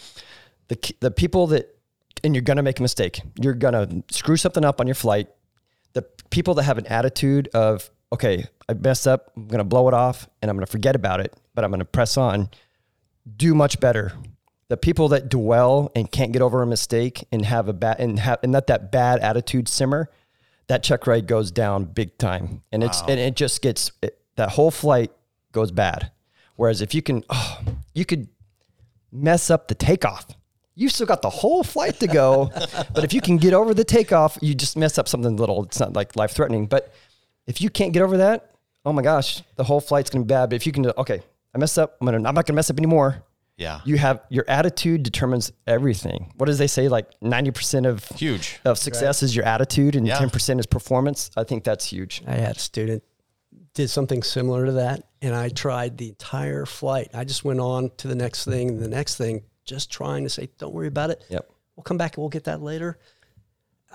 The the people that and you're gonna make a mistake. You're gonna screw something up on your flight. The people that have an attitude of okay, I messed up. I'm gonna blow it off, and I'm gonna forget about it, but I'm gonna press on do much better. The people that dwell and can't get over a mistake and have a bad and have and let that bad attitude simmer, that check ride goes down big time, and it's and it just gets it, that whole flight goes bad. Whereas if you can, oh, you could mess up the takeoff. You still got the whole flight to go, but if you can get over the takeoff, you just mess up something little. It's not like life threatening, but if you can't get over that, oh my gosh, the whole flight's gonna be bad. But if you can, okay, I messed up. I'm gonna. I'm not gonna mess up anymore. yeah, You have your attitude determines everything. What does they say? Like ninety percent of huge. of success is your attitude, and Yeah. ten percent is performance. I think that's huge. I had a student did something similar to that, and I tried the entire flight. I just went on to the next thing, and the next thing, just trying to say, "Don't worry about it. Yep. We'll come back and we'll get that later."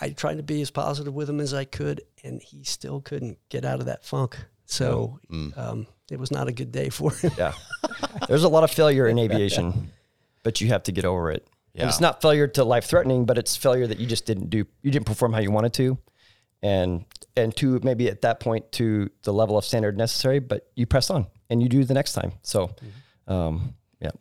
I tried to be as positive with him as I could, and he still couldn't get out of that funk. So um, it was not a good day for him. Yeah. There's a lot of failure in aviation, but you have to get over it. And it's not failure to life threatening, but it's failure that you just didn't do. You didn't perform how you wanted to, and and to maybe at that point to the level of standard necessary, but you press on and you do the next time. So, um, yeah.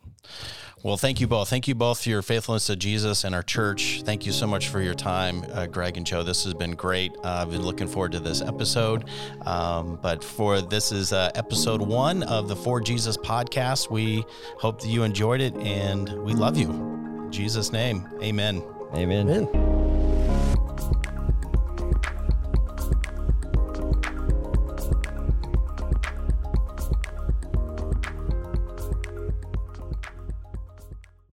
Well, thank you both. Thank you both for your faithfulness to Jesus and our church. Thank you so much for your time, uh, Greg and Joe. This has been great. Uh, I've been looking forward to this episode. Um, but for this is uh, episode one of the For Jesus podcast. We hope that you enjoyed it and we love you. In Jesus' name, amen. Amen. Amen.